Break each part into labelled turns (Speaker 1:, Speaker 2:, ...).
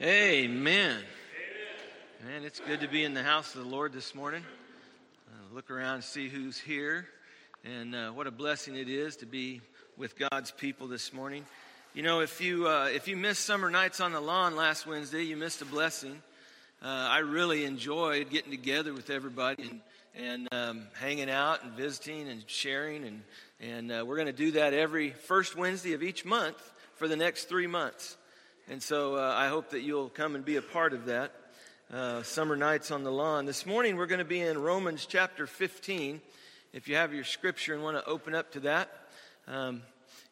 Speaker 1: Amen. Man, it's good to be in the house of the Lord this morning. Uh, look around and see who's here. And uh, what a blessing it is to be with God's people this morning. You know, if you, uh, if you missed Summer Nights on the Lawn last Wednesday, you missed a blessing. Uh, I really enjoyed getting together with everybody and, and um, hanging out and visiting and sharing. And, and uh, we're going to do that every first Wednesday of each month for the next three months. And so uh, I hope that you'll come and be a part of that. Uh, summer nights on the lawn. This morning we're going to be in Romans chapter 15. If you have your scripture and want to open up to that, um,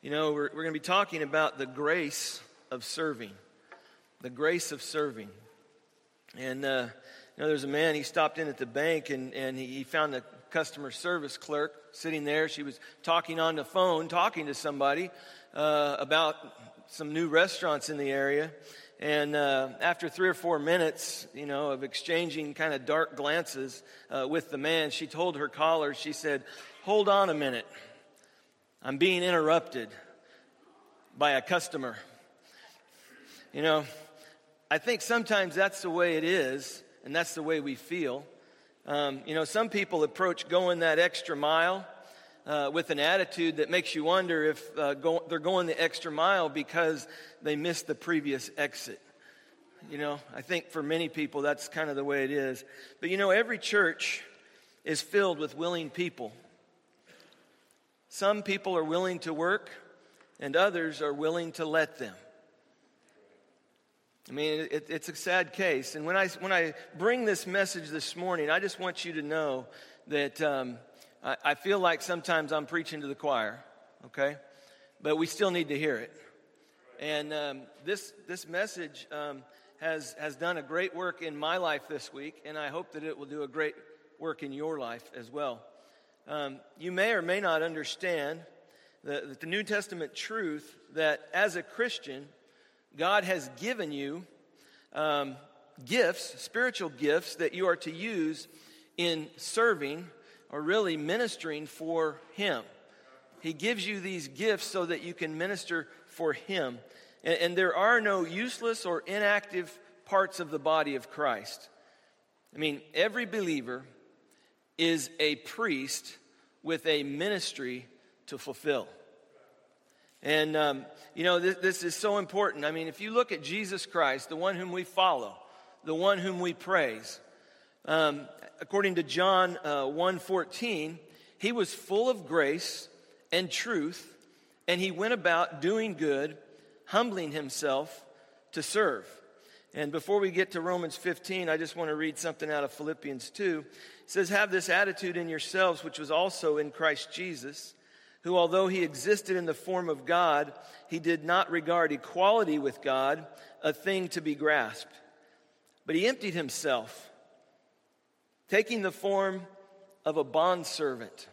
Speaker 1: you know, we're, we're going to be talking about the grace of serving. The grace of serving. And, uh, you know, there's a man, he stopped in at the bank and, and he, he found a customer service clerk sitting there. She was talking on the phone, talking to somebody uh, about some new restaurants in the area. And uh, after three or four minutes, you know, of exchanging kind of dark glances uh, with the man, she told her caller, she said, Hold on a minute. I'm being interrupted by a customer. You know, I think sometimes that's the way it is, and that's the way we feel. Um, you know, some people approach going that extra mile uh, with an attitude that makes you wonder if uh, go, they're going the extra mile because they missed the previous exit. You know, I think for many people that's kind of the way it is. But you know, every church is filled with willing people. Some people are willing to work, and others are willing to let them. I mean, it, it's a sad case. And when I, when I bring this message this morning, I just want you to know that um, I, I feel like sometimes I'm preaching to the choir, okay? But we still need to hear it. And um, this, this message um, has, has done a great work in my life this week, and I hope that it will do a great work in your life as well. Um, you may or may not understand the, the New Testament truth that as a Christian, God has given you um, gifts, spiritual gifts, that you are to use in serving or really ministering for Him. He gives you these gifts so that you can minister for Him. And, and there are no useless or inactive parts of the body of Christ. I mean, every believer is a priest with a ministry to fulfill. And, um, you know, this, this, is so important. I mean, if you look at Jesus Christ, the one whom we follow, the one whom we praise, um, according to John uh, 1.14, he was full of grace and truth, and he went about doing good, humbling himself to serve. And before we get to Romans 15, I just want to read something out of Philippians 2. It says, Have this attitude in yourselves, which was also in Christ Jesus, who, although he existed in the form of God, he did not regard equality with God a thing to be grasped. But he emptied himself taking the form of a bondservant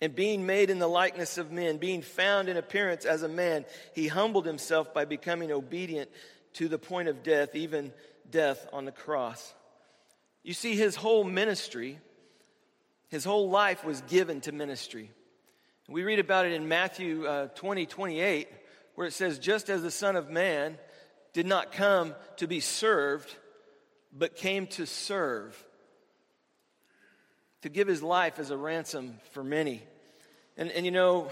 Speaker 1: and being made in the likeness of men, being found in appearance as a man, he humbled himself by becoming obedient to the point of death, even death on the cross. You see, his whole ministry, his whole life was given to ministry. We read about it in Matthew uh, 20, 28, where it says, Just as the Son of Man did not come to be served, but came to serve, to give his life as a ransom for many. And, and you know,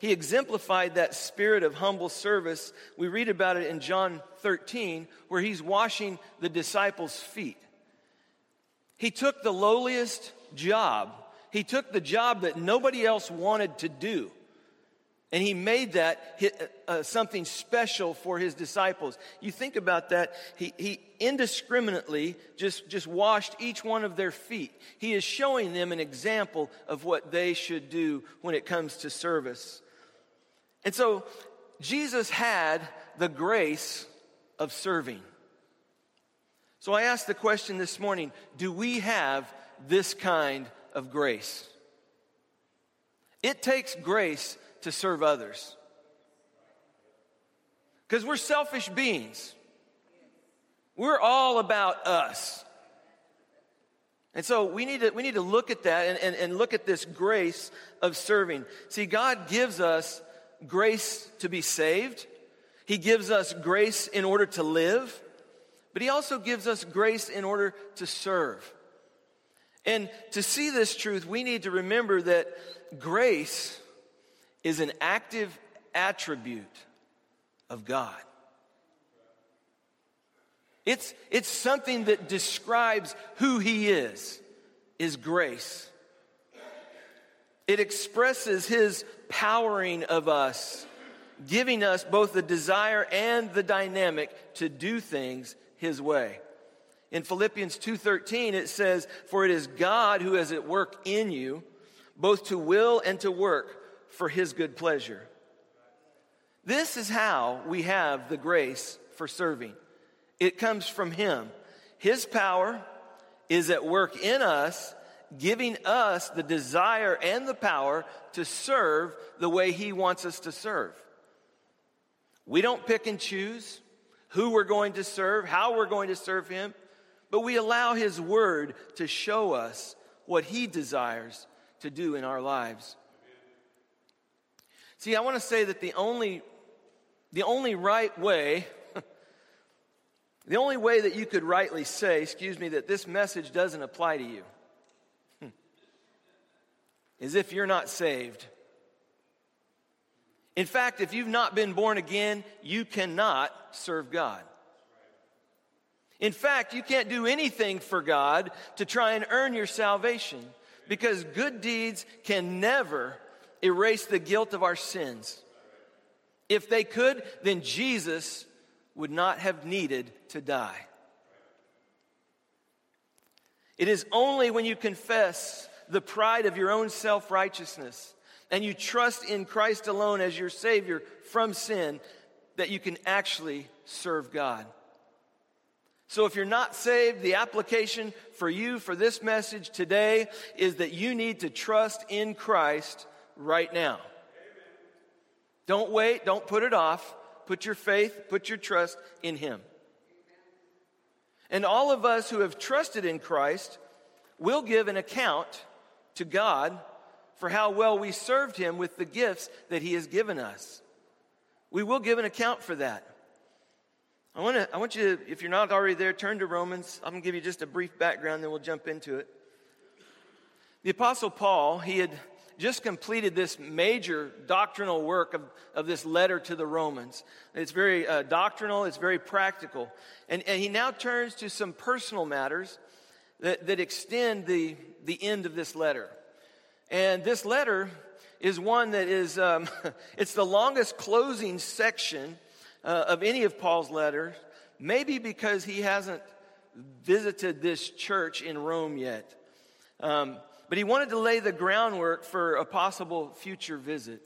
Speaker 1: he exemplified that spirit of humble service. We read about it in John 13, where he's washing the disciples' feet. He took the lowliest job, he took the job that nobody else wanted to do. And he made that uh, something special for his disciples. You think about that. He, he indiscriminately just, just washed each one of their feet. He is showing them an example of what they should do when it comes to service. And so Jesus had the grace of serving. So I asked the question this morning do we have this kind of grace? It takes grace to serve others. Because we're selfish beings. We're all about us. And so we need to, we need to look at that and, and, and look at this grace of serving. See, God gives us grace to be saved, He gives us grace in order to live, but He also gives us grace in order to serve. And to see this truth, we need to remember that grace is an active attribute of God. It's, it's something that describes who He is, is grace. It expresses His powering of us, giving us both the desire and the dynamic to do things His way. In Philippians 2:13 it says, "For it is God who is at work in you, both to will and to work for his good pleasure." This is how we have the grace for serving. It comes from him. His power is at work in us, giving us the desire and the power to serve the way he wants us to serve. We don't pick and choose who we're going to serve, how we're going to serve him but we allow His Word to show us what He desires to do in our lives. See, I want to say that the only, the only right way, the only way that you could rightly say, excuse me, that this message doesn't apply to you hmm, is if you're not saved. In fact, if you've not been born again, you cannot serve God. In fact, you can't do anything for God to try and earn your salvation because good deeds can never erase the guilt of our sins. If they could, then Jesus would not have needed to die. It is only when you confess the pride of your own self righteousness and you trust in Christ alone as your Savior from sin that you can actually serve God. So if you're not saved, the application for you for this message today is that you need to trust in Christ right now. Don't wait, don't put it off. Put your faith, put your trust in Him. And all of us who have trusted in Christ will give an account to God for how well we served Him with the gifts that He has given us. We will give an account for that. I want, to, I want you to, if you're not already there, turn to Romans. I'm going to give you just a brief background, then we'll jump into it. The Apostle Paul, he had just completed this major doctrinal work of, of this letter to the Romans. It's very uh, doctrinal, it's very practical. And, and he now turns to some personal matters that, that extend the, the end of this letter. And this letter is one that is, um, it's the longest closing section uh, of any of Paul's letters, maybe because he hasn't visited this church in Rome yet. Um, but he wanted to lay the groundwork for a possible future visit.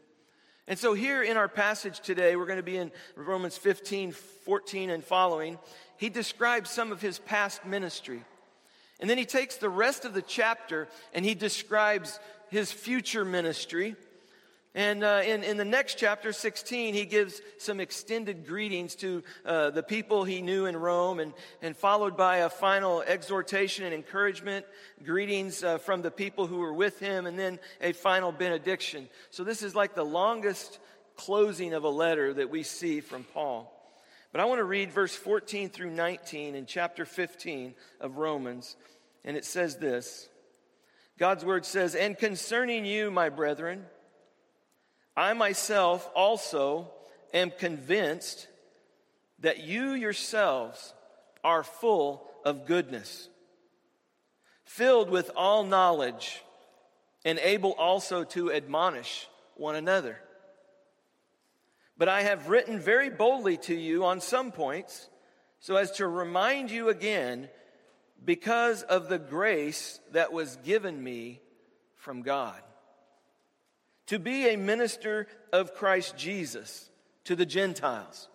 Speaker 1: And so, here in our passage today, we're going to be in Romans 15, 14, and following. He describes some of his past ministry. And then he takes the rest of the chapter and he describes his future ministry. And uh, in, in the next chapter, 16, he gives some extended greetings to uh, the people he knew in Rome, and, and followed by a final exhortation and encouragement, greetings uh, from the people who were with him, and then a final benediction. So, this is like the longest closing of a letter that we see from Paul. But I want to read verse 14 through 19 in chapter 15 of Romans, and it says this God's word says, And concerning you, my brethren, I myself also am convinced that you yourselves are full of goodness, filled with all knowledge, and able also to admonish one another. But I have written very boldly to you on some points, so as to remind you again, because of the grace that was given me from God to be a minister of Christ Jesus to the Gentiles,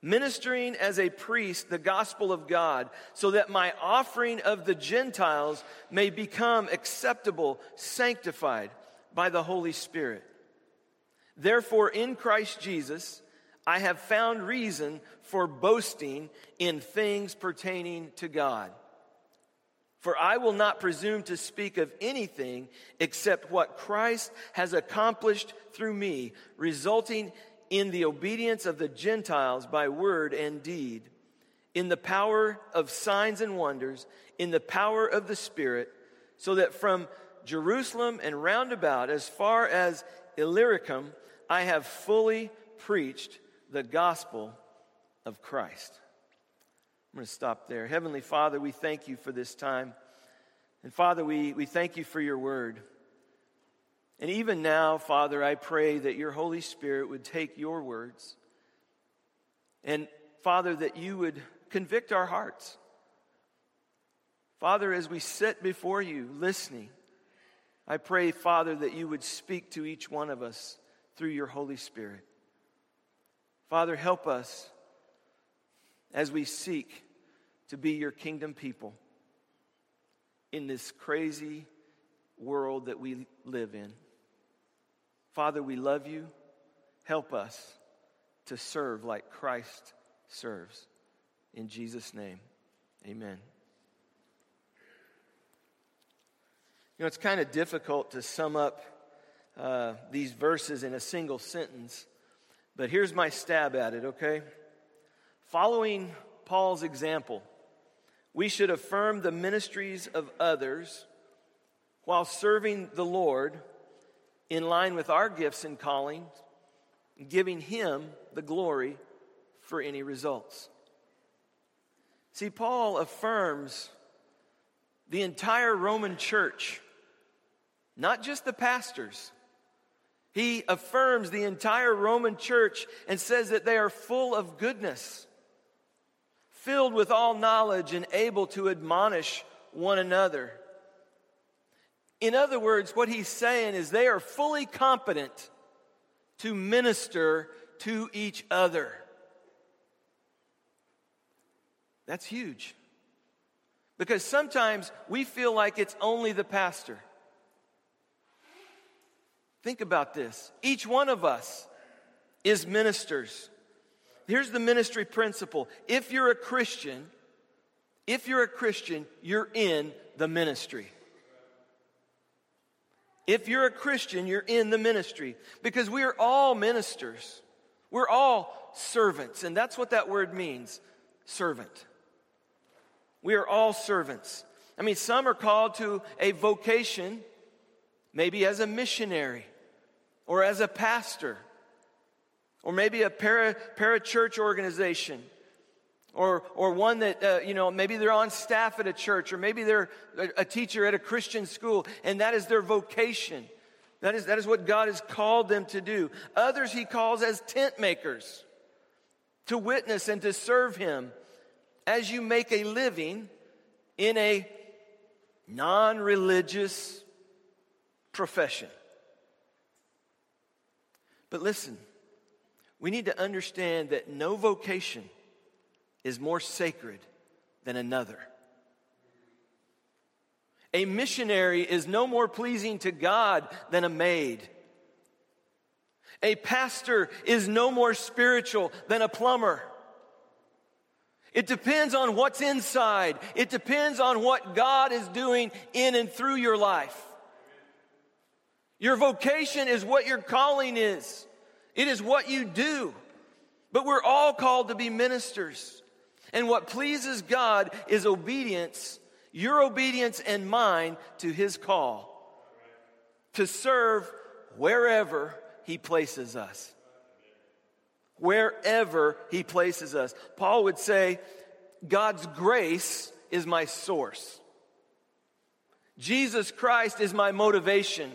Speaker 1: ministering as a priest the gospel of God, so that my offering of the Gentiles may become acceptable, sanctified by the Holy Spirit. Therefore, in Christ Jesus, I have found reason for boasting in things pertaining to God. For I will not presume to speak of anything except what Christ has accomplished through me, resulting in the obedience of the Gentiles by word and deed, in the power of signs and wonders, in the power of the Spirit, so that from Jerusalem and round about, as far as Illyricum, I have fully preached the gospel of Christ. I'm going to stop there. Heavenly Father, we thank you for this time. And Father, we, we thank you for your word. And even now, Father, I pray that your Holy Spirit would take your words and, Father, that you would convict our hearts. Father, as we sit before you listening, I pray, Father, that you would speak to each one of us through your Holy Spirit. Father, help us as we seek to be your kingdom people in this crazy world that we live in. Father, we love you. Help us to serve like Christ serves. In Jesus' name, amen. You know, it's kind of difficult to sum up uh, these verses in a single sentence, but here's my stab at it, okay? Following Paul's example, we should affirm the ministries of others while serving the Lord in line with our gifts and callings, giving Him the glory for any results. See, Paul affirms the entire Roman church, not just the pastors. He affirms the entire Roman church and says that they are full of goodness, filled with all knowledge, and able to admonish one another. In other words, what he's saying is they are fully competent to minister to each other. That's huge. Because sometimes we feel like it's only the pastor. Think about this. Each one of us is ministers. Here's the ministry principle. If you're a Christian, if you're a Christian, you're in the ministry. If you're a Christian, you're in the ministry because we are all ministers. We're all servants, and that's what that word means servant. We are all servants. I mean, some are called to a vocation, maybe as a missionary or as a pastor or maybe a para, para church organization or, or one that, uh, you know, maybe they're on staff at a church, or maybe they're a, a teacher at a Christian school, and that is their vocation. That is, that is what God has called them to do. Others he calls as tent makers to witness and to serve him as you make a living in a non religious profession. But listen, we need to understand that no vocation is more sacred than another. A missionary is no more pleasing to God than a maid. A pastor is no more spiritual than a plumber. It depends on what's inside. It depends on what God is doing in and through your life. Your vocation is what your calling is. It is what you do. But we're all called to be ministers. And what pleases God is obedience, your obedience and mine to his call to serve wherever he places us. Wherever he places us. Paul would say, God's grace is my source. Jesus Christ is my motivation.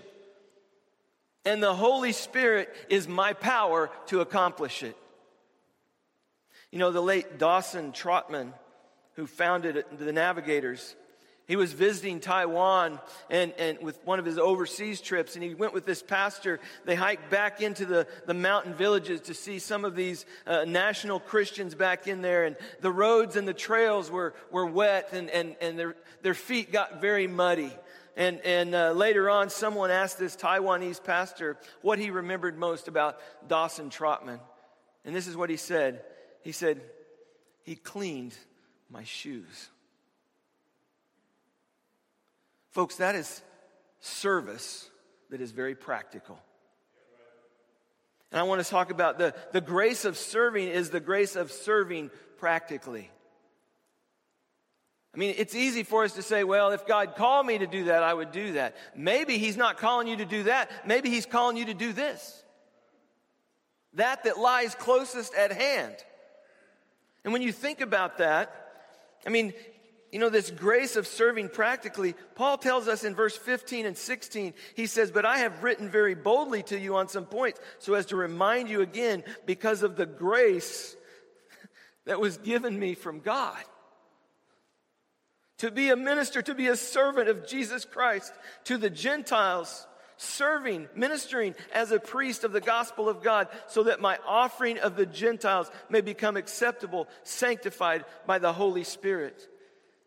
Speaker 1: And the Holy Spirit is my power to accomplish it. You know, the late Dawson Trotman, who founded the Navigators, he was visiting Taiwan and, and with one of his overseas trips, and he went with this pastor. They hiked back into the, the mountain villages to see some of these uh, national Christians back in there. And the roads and the trails were, were wet, and, and, and their, their feet got very muddy. And, and uh, later on, someone asked this Taiwanese pastor what he remembered most about Dawson Trotman. And this is what he said he said, He cleaned my shoes. Folks, that is service that is very practical. And I want to talk about the, the grace of serving is the grace of serving practically. I mean, it's easy for us to say, well, if God called me to do that, I would do that. Maybe He's not calling you to do that. Maybe He's calling you to do this. That that lies closest at hand. And when you think about that, I mean, you know, this grace of serving practically, Paul tells us in verse 15 and 16, he says, But I have written very boldly to you on some points so as to remind you again because of the grace that was given me from God. To be a minister, to be a servant of Jesus Christ to the Gentiles, serving, ministering as a priest of the gospel of God, so that my offering of the Gentiles may become acceptable, sanctified by the Holy Spirit.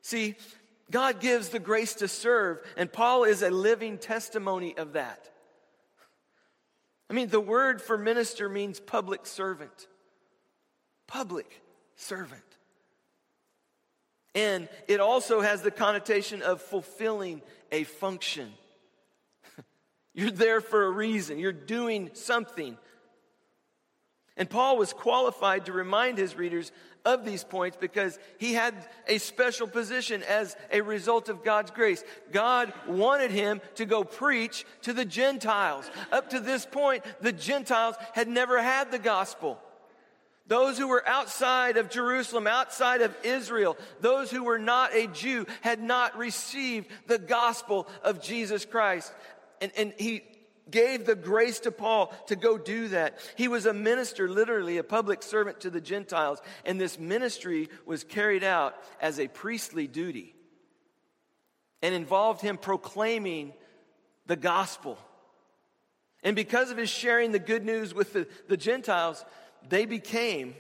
Speaker 1: See, God gives the grace to serve, and Paul is a living testimony of that. I mean, the word for minister means public servant. Public servant. And it also has the connotation of fulfilling a function. You're there for a reason, you're doing something. And Paul was qualified to remind his readers of these points because he had a special position as a result of God's grace. God wanted him to go preach to the Gentiles. Up to this point, the Gentiles had never had the gospel. Those who were outside of Jerusalem, outside of Israel, those who were not a Jew had not received the gospel of Jesus Christ. And, and he gave the grace to Paul to go do that. He was a minister, literally a public servant to the Gentiles, and this ministry was carried out as a priestly duty and involved him proclaiming the gospel. And because of his sharing the good news with the, the Gentiles, they became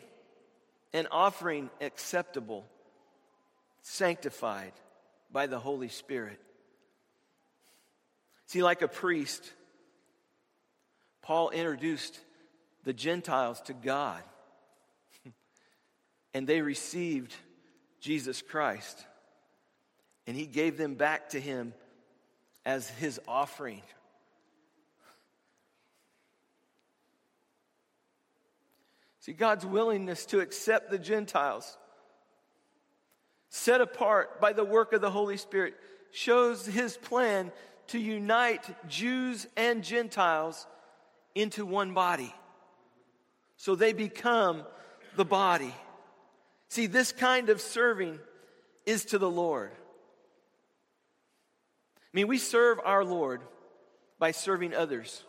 Speaker 1: an offering acceptable, sanctified by the Holy Spirit. See, like a priest, Paul introduced the Gentiles to God, and they received Jesus Christ, and he gave them back to him as his offering. See, God's willingness to accept the Gentiles, set apart by the work of the Holy Spirit, shows his plan to unite Jews and Gentiles into one body. So they become the body. See, this kind of serving is to the Lord. I mean, we serve our Lord by serving others,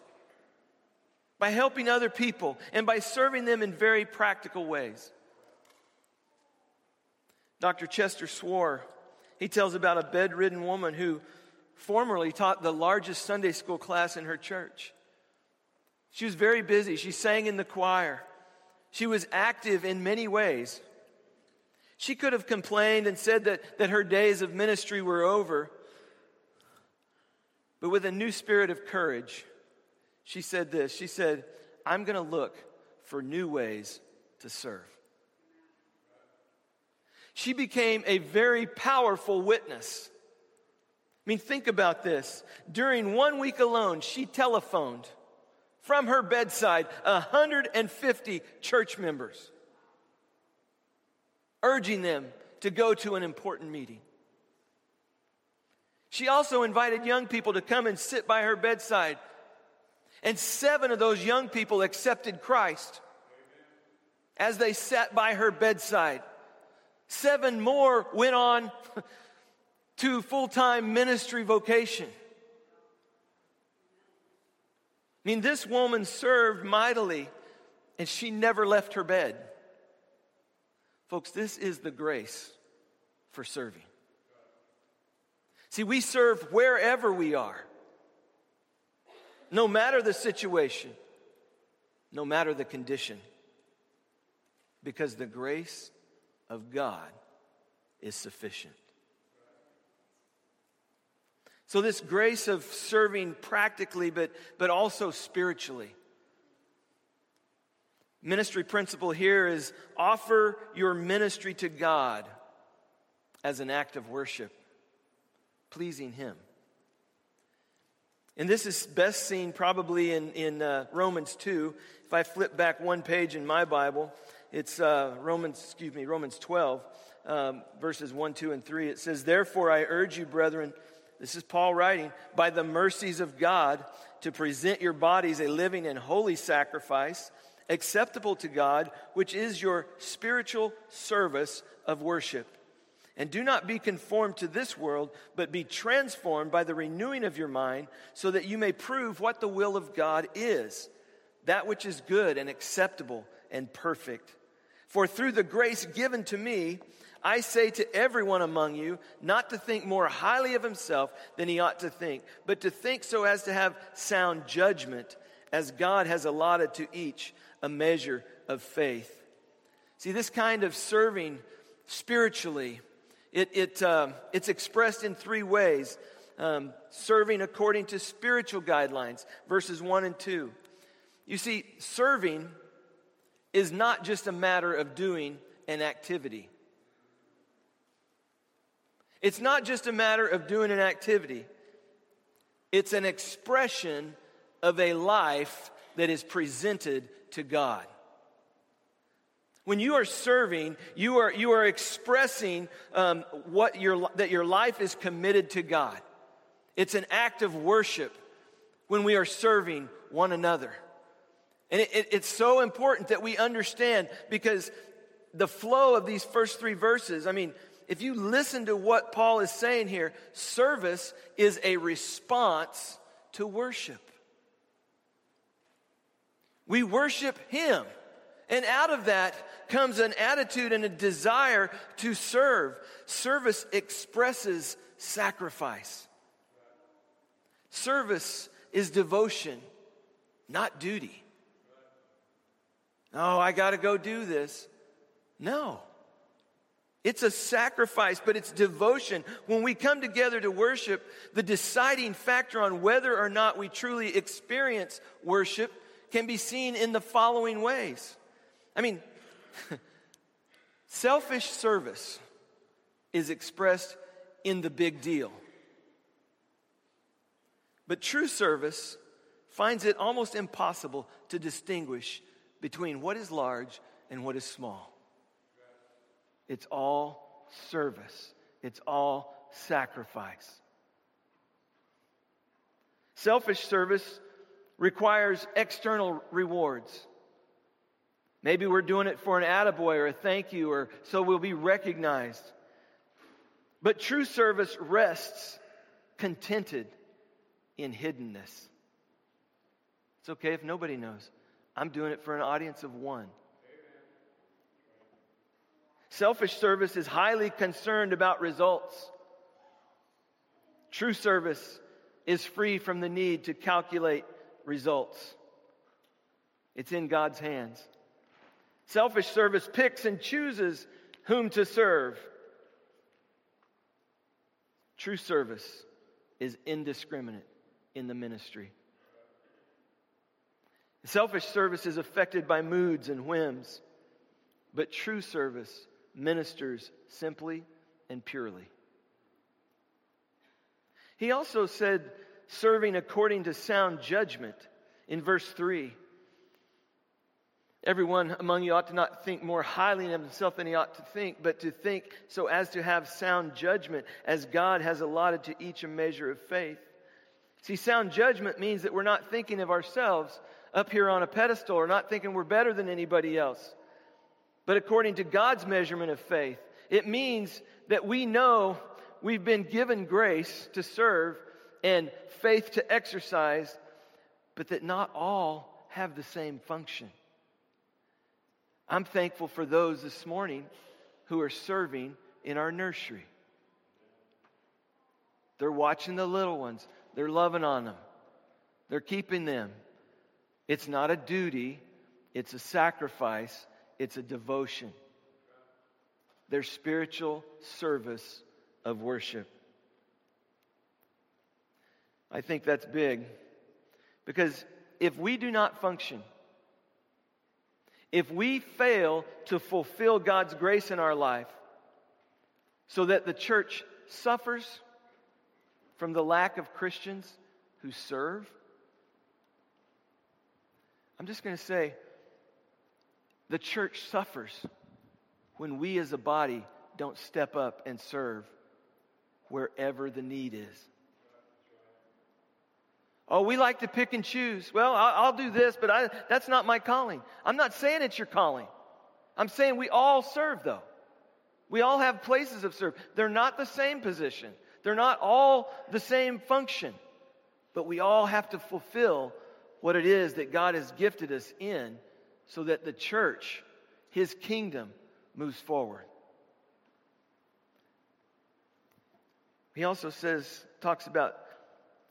Speaker 1: by helping other people, and by serving them in very practical ways. Dr. Chester Swor, he tells about a bedridden woman who formerly taught the largest Sunday school class in her church. She was very busy. She sang in the choir. She was active in many ways. She could have complained and said that, that her days of ministry were over. But with a new spirit of courage, she said this She said, I'm going to look for new ways to serve. She became a very powerful witness. I mean, think about this. During one week alone, she telephoned from her bedside 150 church members, urging them to go to an important meeting. She also invited young people to come and sit by her bedside. And seven of those young people accepted Christ as they sat by her bedside. Seven more went on to full time ministry vocation. I mean, this woman served mightily and she never left her bed. Folks, this is the grace for serving. See, we serve wherever we are, no matter the situation, no matter the condition, because the grace of God is sufficient. So, this grace of serving practically, but, but also spiritually. Ministry principle here is offer your ministry to God as an act of worship, pleasing Him. And this is best seen probably in, in uh, Romans 2. If I flip back one page in my Bible, it's uh, Romans, excuse me, Romans 12, um, verses 1, 2, and 3. It says, Therefore I urge you, brethren, this is Paul writing, by the mercies of God, to present your bodies a living and holy sacrifice, acceptable to God, which is your spiritual service of worship. And do not be conformed to this world, but be transformed by the renewing of your mind, so that you may prove what the will of God is, that which is good and acceptable and perfect. For through the grace given to me, I say to everyone among you not to think more highly of himself than he ought to think, but to think so as to have sound judgment, as God has allotted to each a measure of faith. See, this kind of serving spiritually it, it, uh, it's expressed in three ways um, serving according to spiritual guidelines, verses 1 and 2. You see, serving is not just a matter of doing an activity. It's not just a matter of doing an activity, it's an expression of a life that is presented to God. When you are serving, you are, you are expressing um, what your, that your life is committed to God. It's an act of worship when we are serving one another. And it, it, it's so important that we understand because the flow of these first three verses, I mean, if you listen to what Paul is saying here, service is a response to worship. We worship Him. And out of that comes an attitude and a desire to serve. Service expresses sacrifice. Service is devotion, not duty. Oh, I got to go do this. No. It's a sacrifice, but it's devotion. When we come together to worship, the deciding factor on whether or not we truly experience worship can be seen in the following ways. I mean, selfish service is expressed in the big deal. But true service finds it almost impossible to distinguish between what is large and what is small. It's all service, it's all sacrifice. Selfish service requires external rewards. Maybe we're doing it for an attaboy or a thank you or so we'll be recognized. But true service rests contented in hiddenness. It's okay if nobody knows. I'm doing it for an audience of one. Selfish service is highly concerned about results. True service is free from the need to calculate results. It's in God's hands. Selfish service picks and chooses whom to serve. True service is indiscriminate in the ministry. Selfish service is affected by moods and whims, but true service ministers simply and purely. He also said, serving according to sound judgment in verse 3. Everyone among you ought to not think more highly of himself than he ought to think, but to think so as to have sound judgment, as God has allotted to each a measure of faith. See, sound judgment means that we're not thinking of ourselves up here on a pedestal or not thinking we're better than anybody else, but according to God's measurement of faith. It means that we know we've been given grace to serve and faith to exercise, but that not all have the same function. I'm thankful for those this morning who are serving in our nursery. They're watching the little ones, they're loving on them, they're keeping them. It's not a duty, it's a sacrifice, it's a devotion. Their spiritual service of worship. I think that's big because if we do not function, if we fail to fulfill God's grace in our life so that the church suffers from the lack of Christians who serve? I'm just going to say the church suffers when we as a body don't step up and serve wherever the need is. Oh, we like to pick and choose. Well, I'll, I'll do this, but I, that's not my calling. I'm not saying it's your calling. I'm saying we all serve, though. We all have places of service. They're not the same position, they're not all the same function, but we all have to fulfill what it is that God has gifted us in so that the church, His kingdom, moves forward. He also says, talks about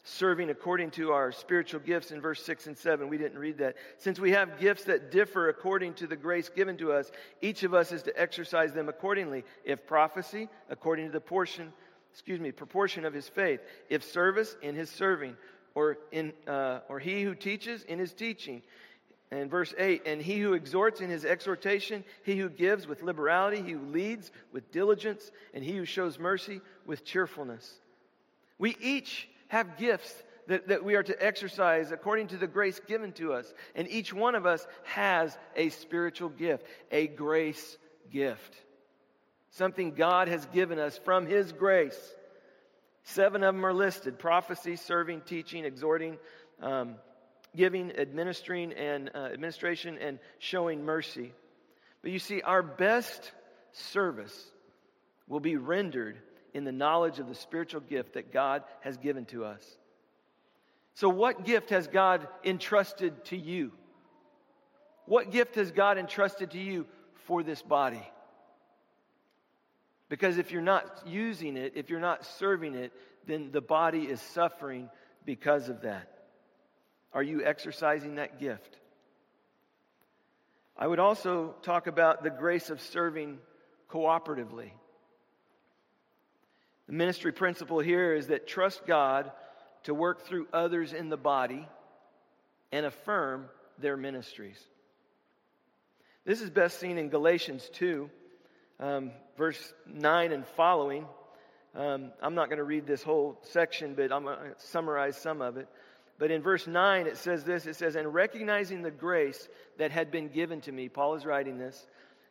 Speaker 1: serving according to our spiritual gifts in verse 6 and 7. We didn't read that. Since we have gifts that differ according to the grace given to us, each of us is to exercise them accordingly. If prophecy, according to the portion, excuse me, proportion of his faith. If service, in his serving. Or, in, uh, or he who teaches, in his teaching. And verse 8, and he who exhorts in his exhortation, he who gives with liberality, he who leads with diligence, and he who shows mercy with cheerfulness. We each have gifts that, that we are to exercise according to the grace given to us. And each one of us has a spiritual gift, a grace gift. Something God has given us from His grace. Seven of them are listed prophecy, serving, teaching, exhorting, um, giving, administering, and uh, administration, and showing mercy. But you see, our best service will be rendered in the knowledge of the spiritual gift that God has given to us. So, what gift has God entrusted to you? What gift has God entrusted to you for this body? Because if you're not using it, if you're not serving it, then the body is suffering because of that. Are you exercising that gift? I would also talk about the grace of serving cooperatively. The ministry principle here is that trust God to work through others in the body and affirm their ministries. This is best seen in Galatians 2, um, verse 9 and following. Um, I'm not going to read this whole section, but I'm going to summarize some of it. But in verse 9, it says this it says, And recognizing the grace that had been given to me, Paul is writing this,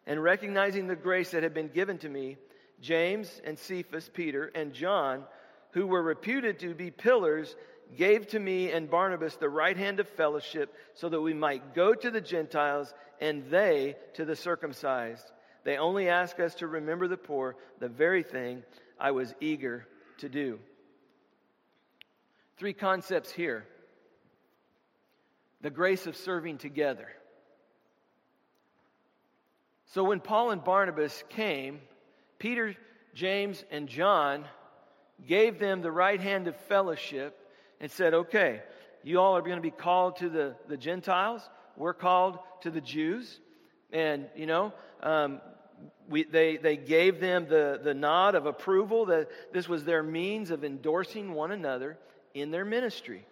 Speaker 1: and recognizing the grace that had been given to me, James and Cephas, Peter, and John, who were reputed to be pillars, gave to me and Barnabas the right hand of fellowship so that we might go to the Gentiles and they to the circumcised. They only ask us to remember the poor, the very thing I was eager to do. Three concepts here the grace of serving together. So when Paul and Barnabas came, Peter, James, and John gave them the right hand of fellowship and said, okay, you all are going to be called to the, the Gentiles. We're called to the Jews. And, you know, um, we, they, they gave them the, the nod of approval that this was their means of endorsing one another in their ministry,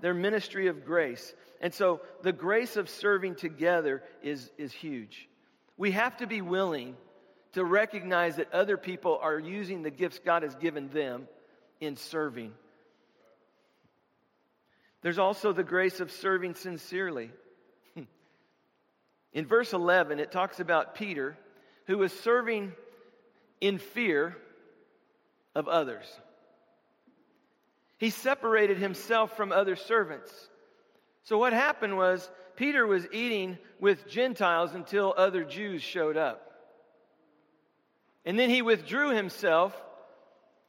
Speaker 1: their ministry of grace. And so the grace of serving together is, is huge. We have to be willing to recognize that other people are using the gifts God has given them in serving. There's also the grace of serving sincerely. In verse 11, it talks about Peter, who was serving in fear of others. He separated himself from other servants. So, what happened was Peter was eating with Gentiles until other Jews showed up. And then he withdrew himself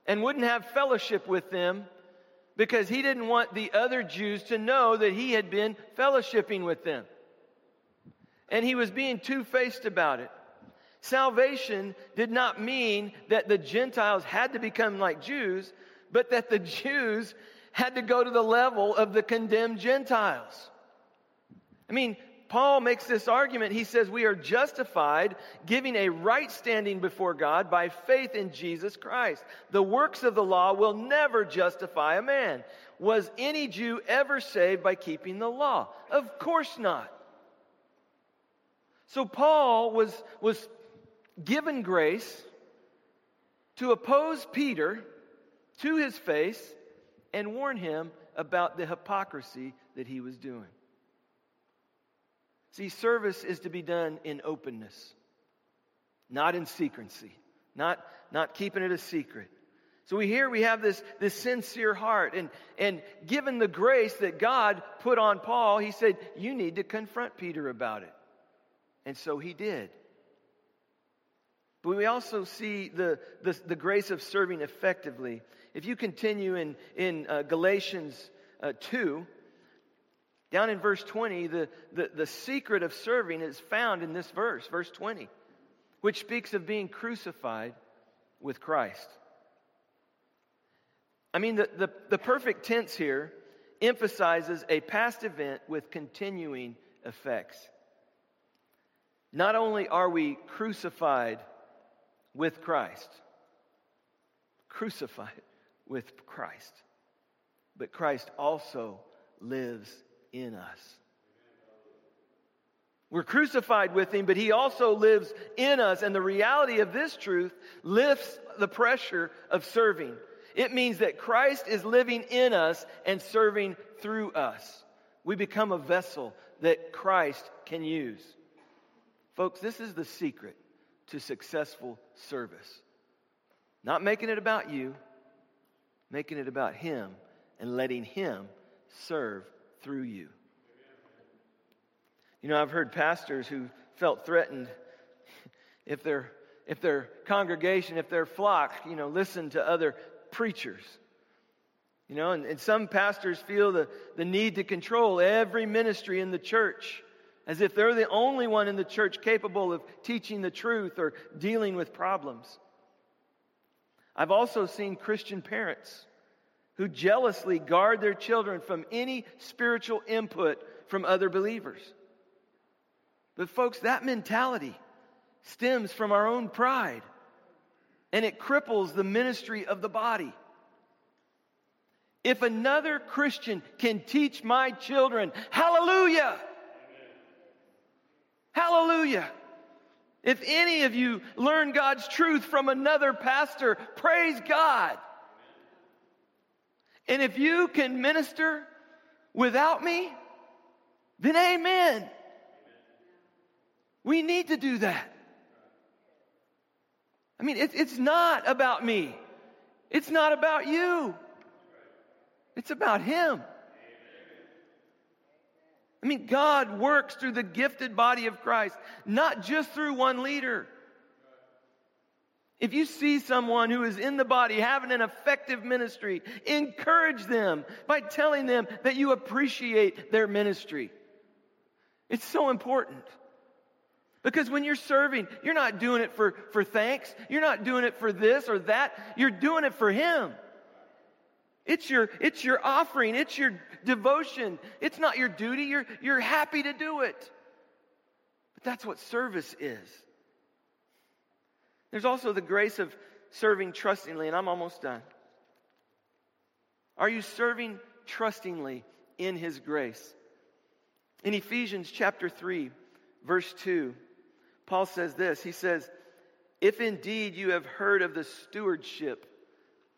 Speaker 1: and wouldn't have fellowship with them because he didn't want the other Jews to know that he had been fellowshipping with them. And he was being two faced about it. Salvation did not mean that the Gentiles had to become like Jews, but that the Jews had to go to the level of the condemned Gentiles. I mean, Paul makes this argument. He says we are justified, giving a right standing before God by faith in Jesus Christ. The works of the law will never justify a man. Was any Jew ever saved by keeping the law? Of course not. So Paul was, was given grace to oppose Peter to his face and warn him about the hypocrisy that he was doing. See, service is to be done in openness, not in secrecy, not, not keeping it a secret. So we here we have this, this sincere heart. And, and given the grace that God put on Paul, he said, You need to confront Peter about it. And so he did. But we also see the, the, the grace of serving effectively. If you continue in, in uh, Galatians uh, 2, down in verse 20, the, the, the secret of serving is found in this verse, verse 20, which speaks of being crucified with Christ. I mean, the, the, the perfect tense here emphasizes a past event with continuing effects. Not only are we crucified with Christ, crucified with Christ, but Christ also lives in us. We're crucified with him, but he also lives in us. And the reality of this truth lifts the pressure of serving. It means that Christ is living in us and serving through us. We become a vessel that Christ can use. Folks, this is the secret to successful service. Not making it about you, making it about Him and letting Him serve through you. You know, I've heard pastors who felt threatened if their if their congregation, if their flock, you know, listen to other preachers. You know, and, and some pastors feel the, the need to control every ministry in the church as if they're the only one in the church capable of teaching the truth or dealing with problems. I've also seen Christian parents who jealously guard their children from any spiritual input from other believers. But, folks, that mentality stems from our own pride and it cripples the ministry of the body. If another Christian can teach my children, hallelujah! Hallelujah! If any of you learn God's truth from another pastor, praise God. And if you can minister without me, then amen. We need to do that. I mean, it, it's not about me. It's not about you. It's about Him. I mean, God works through the gifted body of Christ, not just through one leader. If you see someone who is in the body having an effective ministry, encourage them by telling them that you appreciate their ministry. It's so important. Because when you're serving, you're not doing it for, for thanks. You're not doing it for this or that. You're doing it for Him. It's your, it's your offering. It's your devotion. It's not your duty. You're, you're happy to do it. But that's what service is. There's also the grace of serving trustingly, and I'm almost done. Are you serving trustingly in His grace? In Ephesians chapter 3, verse 2, Paul says this He says, If indeed you have heard of the stewardship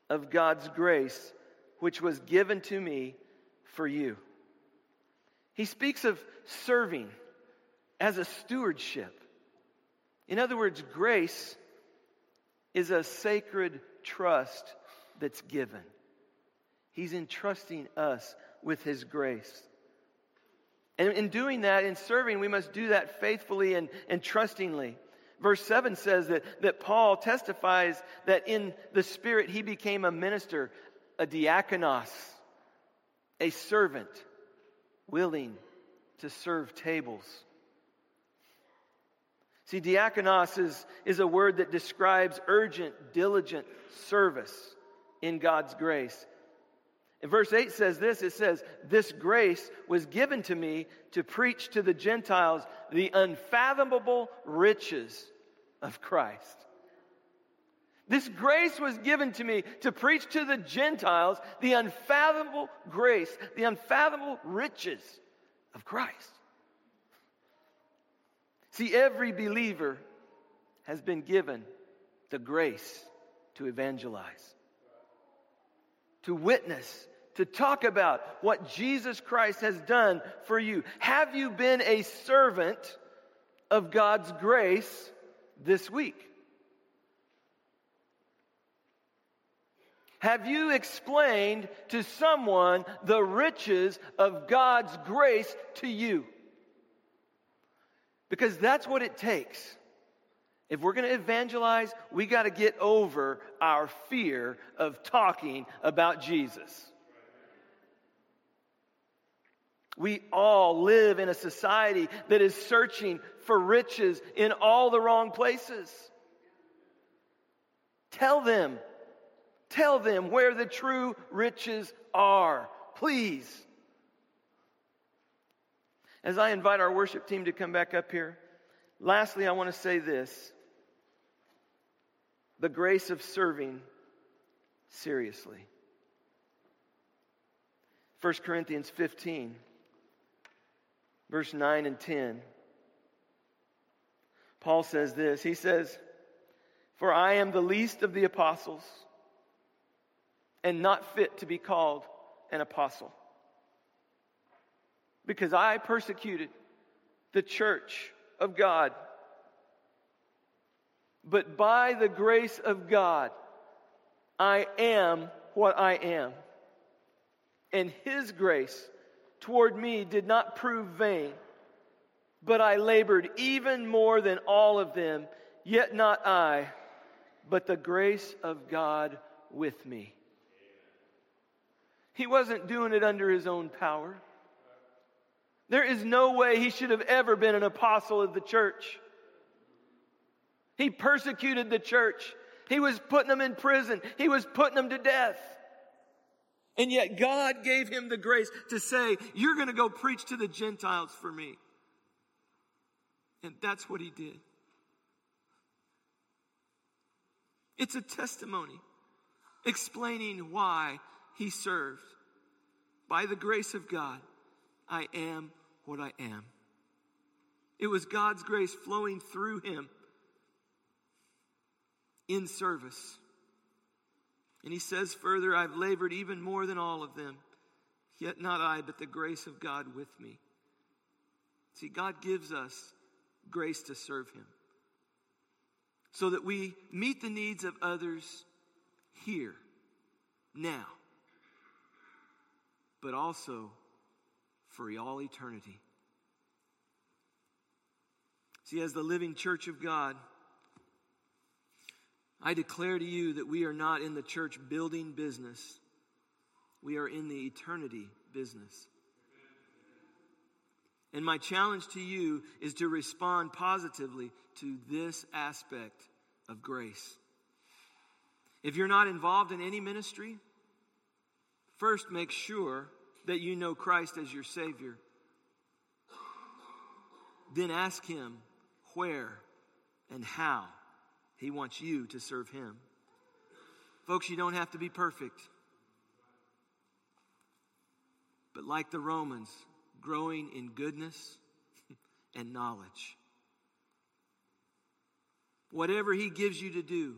Speaker 1: of God's grace, which was given to me for you. He speaks of serving as a stewardship. In other words, grace is a sacred trust that's given. He's entrusting us with His grace. And in doing that, in serving, we must do that faithfully and, and trustingly. Verse 7 says that, that Paul testifies that in the Spirit he became a minister, a diakonos, a servant, willing to serve tables. See, diakonos is, is a word that describes urgent, diligent service in God's grace. And verse 8 says this it says, This grace was given to me to preach to the Gentiles the unfathomable riches of Christ. This grace was given to me to preach to the Gentiles the unfathomable grace, the unfathomable riches of Christ. See, every believer has been given the grace to evangelize, to witness to talk about what Jesus Christ has done for you. Have you been a servant of God's grace this week? Have you explained to someone the riches of God's grace to you? Because that's what it takes. If we're going to evangelize, we got to get over our fear of talking about Jesus. We all live in a society that is searching for riches in all the wrong places. Tell them Tell them where the true riches are, please. As I invite our worship team to come back up here, lastly, I want to say this the grace of serving seriously. 1 Corinthians 15, verse 9 and 10. Paul says this He says, For I am the least of the apostles and not fit to be called an apostle. Because I persecuted the church of God. But by the grace of God, I am what I am. And His grace toward me did not prove vain, but I labored even more than all of them, yet not I, but the grace of God with me. He wasn't doing it under his own power. There is no way he should have ever been an apostle of the church. He persecuted the church. He was putting them in prison. He was putting them to death. And yet God gave him the grace to say, You're going to go preach to the Gentiles for me. And that's what he did. It's a testimony explaining why he served. By the grace of God, I am what I am. It was God's grace flowing through him in service. And he says further, I've labored even more than all of them, yet not I, but the grace of God with me. See, God gives us grace to serve him so that we meet the needs of others here, now but also for all eternity. See, as the living church of God, I declare to you that we are not in the church building business. We are in the eternity business. And my challenge to you is to respond positively to this aspect of grace. If you're not involved in any ministry, First, make sure that you know Christ as your Savior. Then ask Him where and how He wants you to serve Him. Folks, you don't have to be perfect. But like the Romans, growing in goodness and knowledge. Whatever He gives you to do,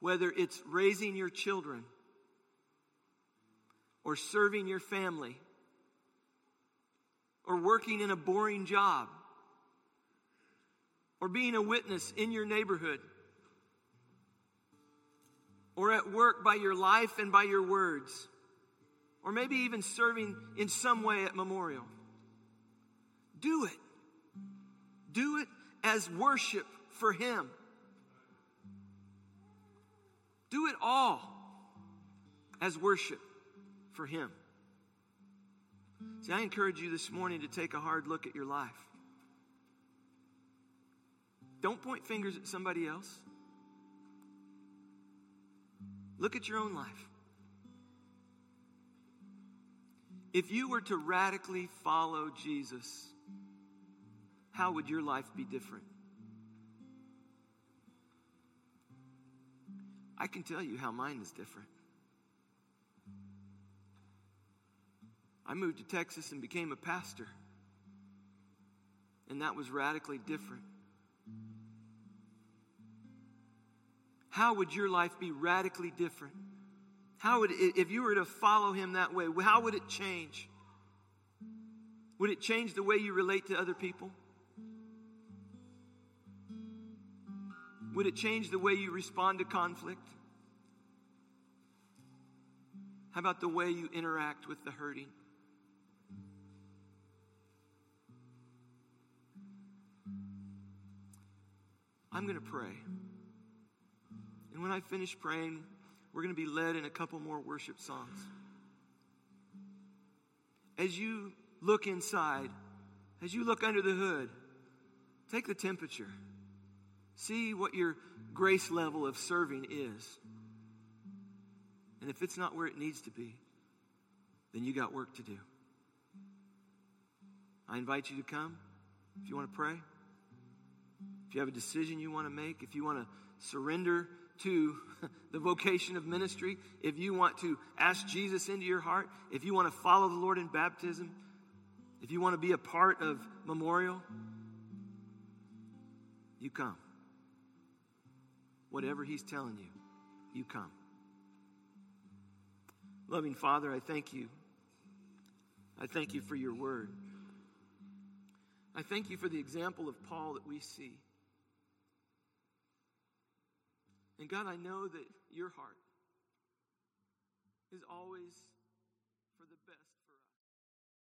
Speaker 1: whether it's raising your children, or serving your family or working in a boring job or being a witness in your neighborhood or at work by your life and by your words or maybe even serving in some way at memorial. Do it. Do it as worship for him. Do it all as worship for Him. See, I encourage you this morning to take a hard look at your life. Don't point fingers at somebody else. Look at your own life. If you were to radically follow Jesus, how would your life be different? I can tell you how mine is different. I moved to Texas and became a pastor. And that was radically different. How would your life be radically different? How would it, if you were to follow him that way, how would it change? Would it change the way you relate to other people? Would it change the way you respond to conflict? How about the way you interact with the hurting? I'm going to pray. And when I finish praying, we're going to be led in a couple more worship songs. As you look inside, as you look under the hood, take the temperature. See what your grace level of serving is. And if it's not where it needs to be, then you got work to do. I invite you to come if you want to pray. If you have a decision you want to make, if you want to surrender to the vocation of ministry, if you want to ask Jesus into your heart, if you want to follow the Lord in baptism, if you want to be a part of memorial, you come. Whatever He's telling you, you come. Loving Father, I thank you. I thank you for your word. I thank you for the example of Paul that we see. And God, I know that your heart is always.